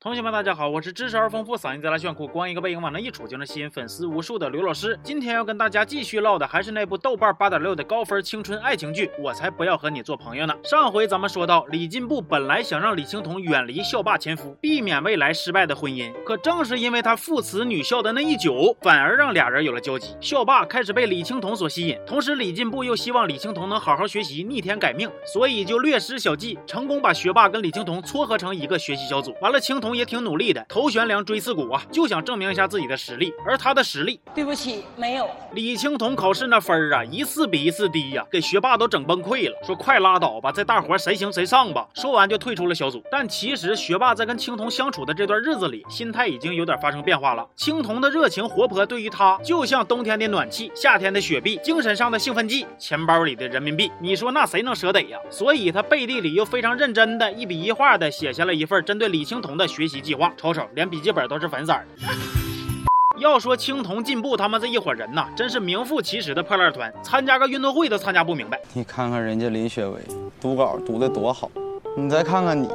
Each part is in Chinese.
同学们，大家好，我是知识而丰富、嗓音贼拉炫酷、光一个背影往那一杵就能吸引粉丝无数的刘老师。今天要跟大家继续唠的还是那部豆瓣八点六的高分青春爱情剧，我才不要和你做朋友呢。上回咱们说到，李进步本来想让李青桐远离校霸前夫，避免未来失败的婚姻，可正是因为他父慈女孝的那一久，反而让俩人有了交集。校霸开始被李青桐所吸引，同时李进步又希望李青桐能好好学习，逆天改命，所以就略施小计，成功把学霸跟李青桐撮合成一个学习小组。完了，青桐也挺努力的。头悬梁锥刺股啊，就想证明一下自己的实力。而他的实力，对不起，没有。李青桐考试那分儿啊，一次比一次低呀，给学霸都整崩溃了。说快拉倒吧，这大伙谁行谁上吧。说完就退出了小组。但其实学霸在跟青铜相处的这段日子里，心态已经有点发生变化了。青铜的热情活泼，对于他就像冬天的暖气，夏天的雪碧，精神上的兴奋剂，钱包里的人民币。你说那谁能舍得呀？所以他背地里又非常认真的一笔一画的写下了一份针对李青桐的学习计划。瞅瞅。连笔记本都是粉色的。要说青铜进步，他们这一伙人呐，真是名副其实的破烂团，参加个运动会都参加不明白。你看看人家林雪薇读稿读得多好，你再看看你，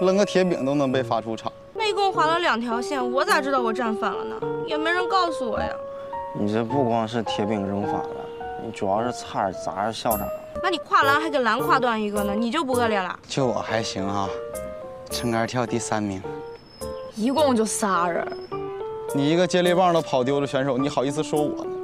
扔个铁饼都能被罚出场。那一共划了两条线，我咋知道我站反了呢？也没人告诉我呀。你这不光是铁饼扔反了，你主要是差点砸着校长。那你跨栏还给栏跨断一个呢，你就不恶劣了？就我还行啊，撑杆跳第三名。一共就仨人，你一个接力棒都跑丢的选手，你好意思说我呢？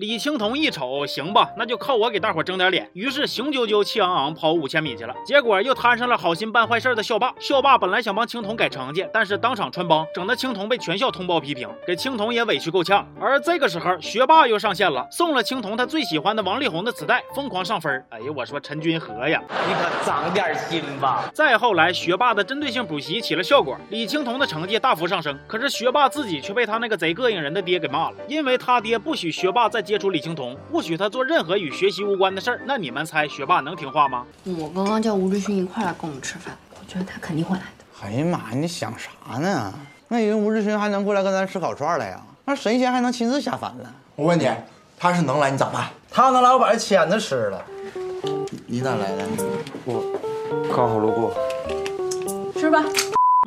李青铜一瞅，行吧，那就靠我给大伙争点脸。于是雄赳赳、气昂昂跑五千米去了。结果又摊上了好心办坏事的校霸。校霸本来想帮青铜改成绩，但是当场穿帮，整得青铜被全校通报批评，给青铜也委屈够呛。而这个时候，学霸又上线了，送了青铜他最喜欢的王力宏的磁带，疯狂上分。哎呀，我说陈君和呀，你可长点心吧。再后来，学霸的针对性补习起了效果，李青铜的成绩大幅上升。可是学霸自己却被他那个贼膈应人的爹给骂了，因为他爹不许学霸再。接触李青桐，不许他做任何与学习无关的事儿。那你们猜学霸能听话吗？我刚刚叫吴志勋一块来跟我们吃饭，我觉得他肯定会来的。哎呀妈呀，你想啥呢？那人吴志勋还能过来跟咱吃烤串来呀？那神仙还能亲自下凡了？我问你，他是能来，你咋办？他能来，我把这签子吃了。你咋来的？我刚好路过。吃吧。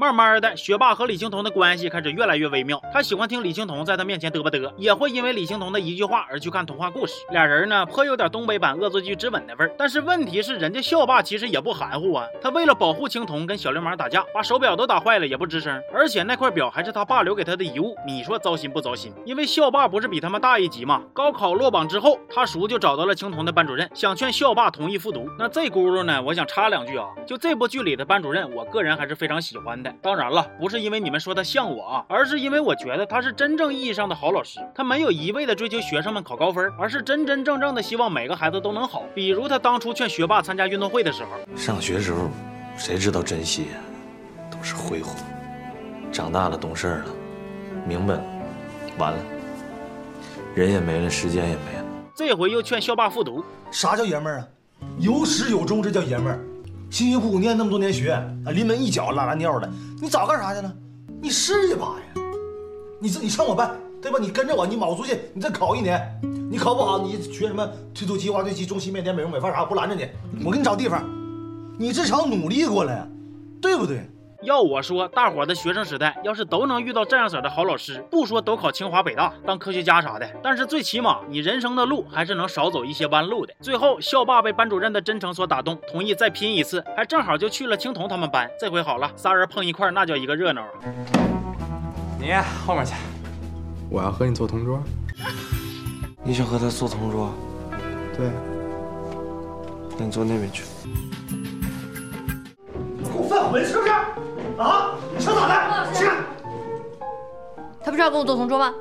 慢慢的，学霸和李青桐的关系开始越来越微妙。他喜欢听李青桐在他面前嘚吧嘚，也会因为李青桐的一句话而去看童话故事。俩人呢，颇有点东北版恶作剧之吻的味儿。但是问题是，人家校霸其实也不含糊啊。他为了保护青桐，跟小流氓打架，把手表都打坏了也不吱声。而且那块表还是他爸留给他的遗物，你说糟心不糟心？因为校霸不是比他们大一级吗？高考落榜之后，他叔就找到了青桐的班主任，想劝校霸同意复读。那这轱辘呢，我想插两句啊，就这部剧里的班主任，我个人还是非常喜欢的。当然了。不是因为你们说他像我啊，而是因为我觉得他是真正意义上的好老师。他没有一味的追求学生们考高分，而是真真正正的希望每个孩子都能好。比如他当初劝学霸参加运动会的时候，上学时候谁知道珍惜呀，都是挥霍。长大了懂事了，明白了，完了，人也没了，时间也没了。这回又劝校霸复读，啥叫爷们儿啊？有始有终，这叫爷们儿。辛辛苦苦念那么多年学啊，临门一脚拉拉尿的，你早干啥去了？你试一把呀！你自己上我班，对吧？你跟着我，你卯足劲，你再考一年，你考不好，你学什么推土机、挖掘机、中西面点、美容美发啥，我不拦着你，我给你找地方。你至少努力过来，对不对？要我说，大伙的学生时代要是都能遇到这样式的好老师，不说都考清华北大当科学家啥的，但是最起码你人生的路还是能少走一些弯路的。最后，校霸被班主任的真诚所打动，同意再拼一次，还正好就去了青铜他们班。这回好了，仨人碰一块，那叫一个热闹。你后面去，我要和你做同桌。你想和他做同桌？对。那你坐那边去。你给我犯浑是不是？啊！你想咋的？起来！他不是要跟我做同桌吗？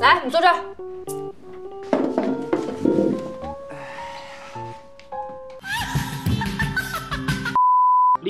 来，你坐这儿。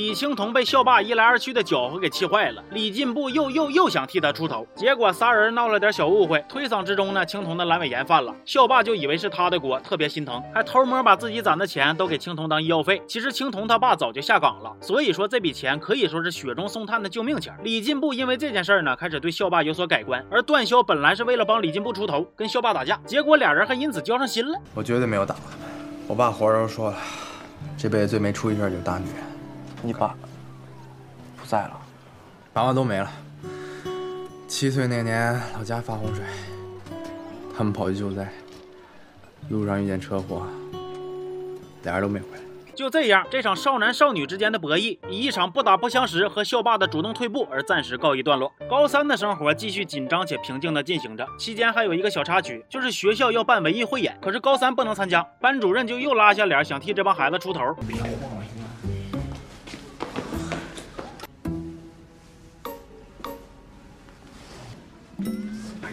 李青桐被校霸一来二去的搅和给气坏了，李进步又又又想替他出头，结果仨人闹了点小误会，推搡之中呢，青铜的阑尾炎犯了，校霸就以为是他的锅，特别心疼，还偷摸把自己攒的钱都给青铜当医药费。其实青铜他爸早就下岗了，所以说这笔钱可以说是雪中送炭的救命钱。李进步因为这件事呢，开始对校霸有所改观，而段霄本来是为了帮李进步出头，跟校霸打架，结果俩人还因此交上心了。我绝对没有打他们，我爸活着说了，这辈子最没出息事就是打女人。你爸不在了，爸妈都没了。七岁那年，老家发洪水，他们跑去救灾，路上遇见车祸，俩人都没回来。就这样，这场少男少女之间的博弈，以一场不打不相识和校霸的主动退步而暂时告一段落。高三的生活继续紧张且平静地进行着，期间还有一个小插曲，就是学校要办文艺汇演，可是高三不能参加，班主任就又拉下脸想替这帮孩子出头。哎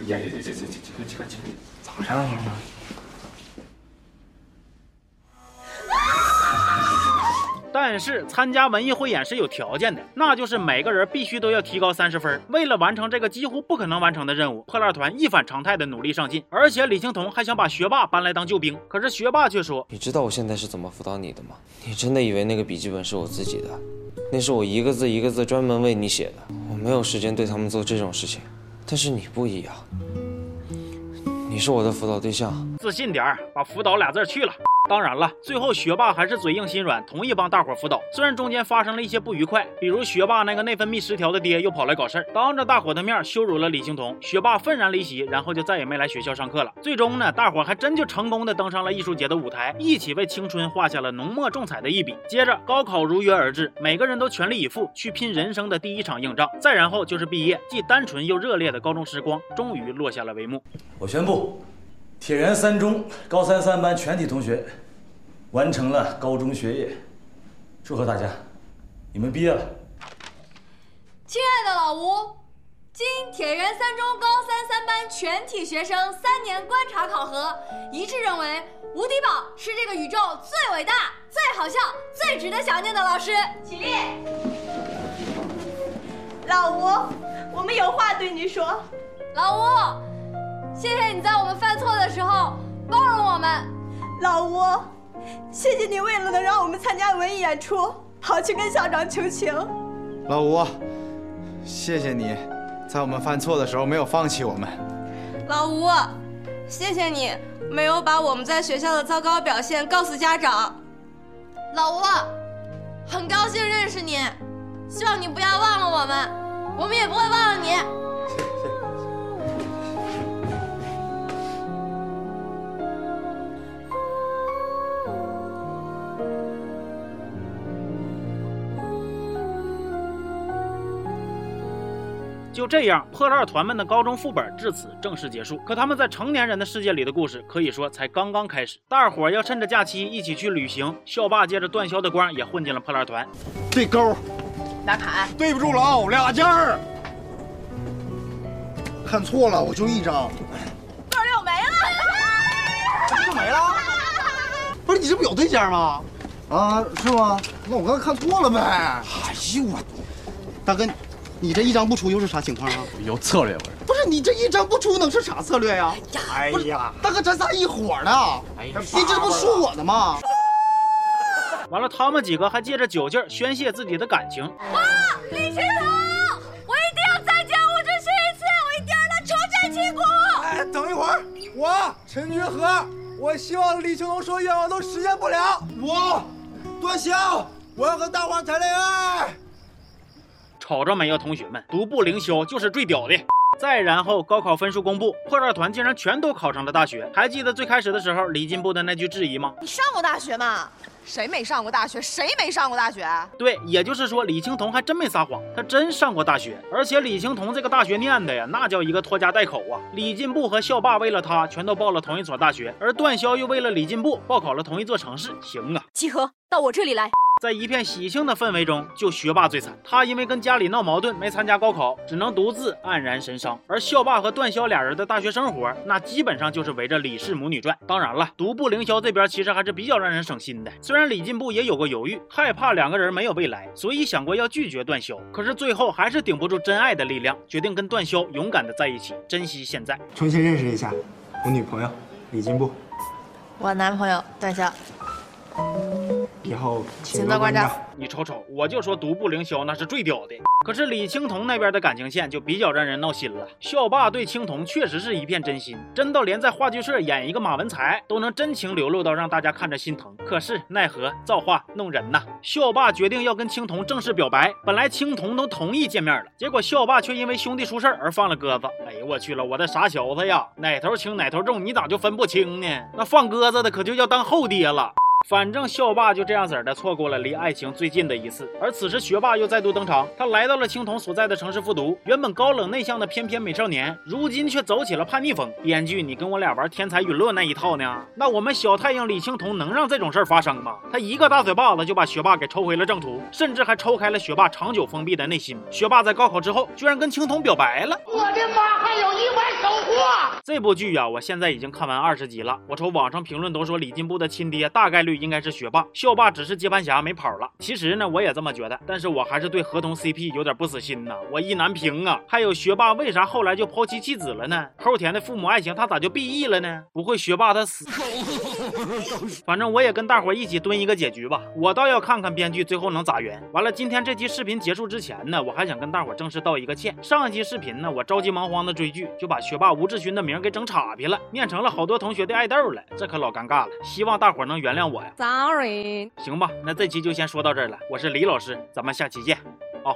呀呀呀呀呀！这个这个这个咋上了？但是参加文艺汇演是有条件的，那就是每个人必须都要提高三十分。为了完成这个几乎不可能完成的任务，破烂团一反常态的努力上进，而且李青桐还想把学霸搬来当救兵。可是学霸却说：“你知道我现在是怎么辅导你的吗？你真的以为那个笔记本是我自己的？那是我一个字一个字专门为你写的。我没有时间对他们做这种事情，但是你不一样，你是我的辅导对象。自信点，把辅导俩字去了。”当然了，最后学霸还是嘴硬心软，同意帮大伙辅导。虽然中间发生了一些不愉快，比如学霸那个内分泌失调的爹又跑来搞事儿，当着大伙的面羞辱了李青桐，学霸愤然离席，然后就再也没来学校上课了。最终呢，大伙还真就成功的登上了艺术节的舞台，一起为青春画下了浓墨重彩的一笔。接着，高考如约而至，每个人都全力以赴去拼人生的第一场硬仗。再然后就是毕业，既单纯又热烈的高中时光终于落下了帷幕。我宣布。铁原三中高三三班全体同学完成了高中学业，祝贺大家，你们毕业了。亲爱的老吴，经铁原三中高三三班全体学生三年观察考核，一致认为吴迪宝是这个宇宙最伟大、最好笑、最值得想念的老师。起立。老吴，我们有话对你说。老吴。谢谢你在我们犯错的时候包容我们，老吴，谢谢你为了能让我们参加文艺演出，跑去跟校长求情。老吴，谢谢你，在我们犯错的时候没有放弃我们。老吴，谢谢你没有把我们在学校的糟糕表现告诉家长。老吴，很高兴认识你，希望你不要忘了我们，我们也不会忘了你。就这样，破烂团们的高中副本至此正式结束。可他们在成年人的世界里的故事，可以说才刚刚开始。大伙要趁着假期一起去旅行。校霸借着段霄的光也混进了破烂团。对勾，拿卡，对不住了啊，俩件儿。看错了，我就一张。豆六没了，这就没了？不是你这不有对尖吗？啊，是吗？那我刚才看错了呗。哎呦我，大哥。你这一张不出又是啥情况啊？有策略不是？不是你这一张不出能是啥策略呀？哎呀，大哥，咱仨一伙的，哎呀，你这不说我的吗？完了，他们几个还借着酒劲宣泄自己的感情。哇，李青桐，我一定要再见吴志勋一次，我一定让他重振旗鼓。哎，等一会儿，我陈君和，我希望李青桐说愿望都实现不了。我段霄，我要和大花谈恋爱。瞅着没有，同学们，独步凌霄就是最屌的。再然后，高考分数公布，破烂团竟然全都考上了大学。还记得最开始的时候，李进步的那句质疑吗？你上过大学吗？谁没上过大学？谁没上过大学？对，也就是说，李青桐还真没撒谎，他真上过大学。而且李青桐这个大学念的呀，那叫一个拖家带口啊。李进步和校霸为了他，全都报了同一所大学，而段霄又为了李进步报考了同一座城市。行啊，集合到我这里来。在一片喜庆的氛围中，就学霸最惨。他因为跟家里闹矛盾，没参加高考，只能独自黯然神伤。而校霸和段潇俩人的大学生活，那基本上就是围着李氏母女转。当然了，独步凌霄这边其实还是比较让人省心的。虽然李进步也有过犹豫，害怕两个人没有未来，所以想过要拒绝段潇。可是最后还是顶不住真爱的力量，决定跟段潇勇敢的在一起，珍惜现在。重新认识一下，我女朋友李进步，我男朋友段霄。以后请多关照。你瞅瞅，我就说独步凌霄那是最屌的。可是李青桐那边的感情线就比较让人闹心了。校霸对青桐确实是一片真心，真到连在话剧社演一个马文才都能真情流露到让大家看着心疼。可是奈何造化弄人呐，校霸决定要跟青桐正式表白。本来青桐都同意见面了，结果校霸却因为兄弟出事而放了鸽子。哎呦我去了，我的傻小子呀，哪头轻哪头重，你咋就分不清呢？那放鸽子的可就要当后爹了。反正校霸就这样子的错过了离爱情最近的一次，而此时学霸又再度登场，他来到了青铜所在的城市复读。原本高冷内向的翩翩美少年，如今却走起了叛逆风。编剧，你跟我俩玩天才陨落那一套呢？那我们小太阳李青铜能让这种事儿发生吗？他一个大嘴巴子就把学霸给抽回了正途，甚至还抽开了学霸长久封闭的内心。学霸在高考之后居然跟青铜表白了，我的妈，还有意外收获！这部剧呀，我现在已经看完二十集了。我瞅网上评论都说李进步的亲爹大概率应该是学霸。校霸只是接盘侠没跑了，其实呢我也这么觉得，但是我还是对合同 CP 有点不死心呐，我意难平啊。还有学霸为啥后来就抛妻弃子了呢？后田的父母爱情他咋就 BE 了呢？不会学霸他死？反正我也跟大伙一起蹲一个结局吧，我倒要看看编剧最后能咋圆。完了，今天这期视频结束之前呢，我还想跟大伙正式道一个歉。上一期视频呢，我着急忙慌的追剧，就把学霸吴志勋的名给整岔劈了，念成了好多同学的爱豆了，这可老尴尬了。希望大伙能原谅我呀。Sorry。行吧，那这期就先说到这儿了。我是李老师，咱们下期见，哦。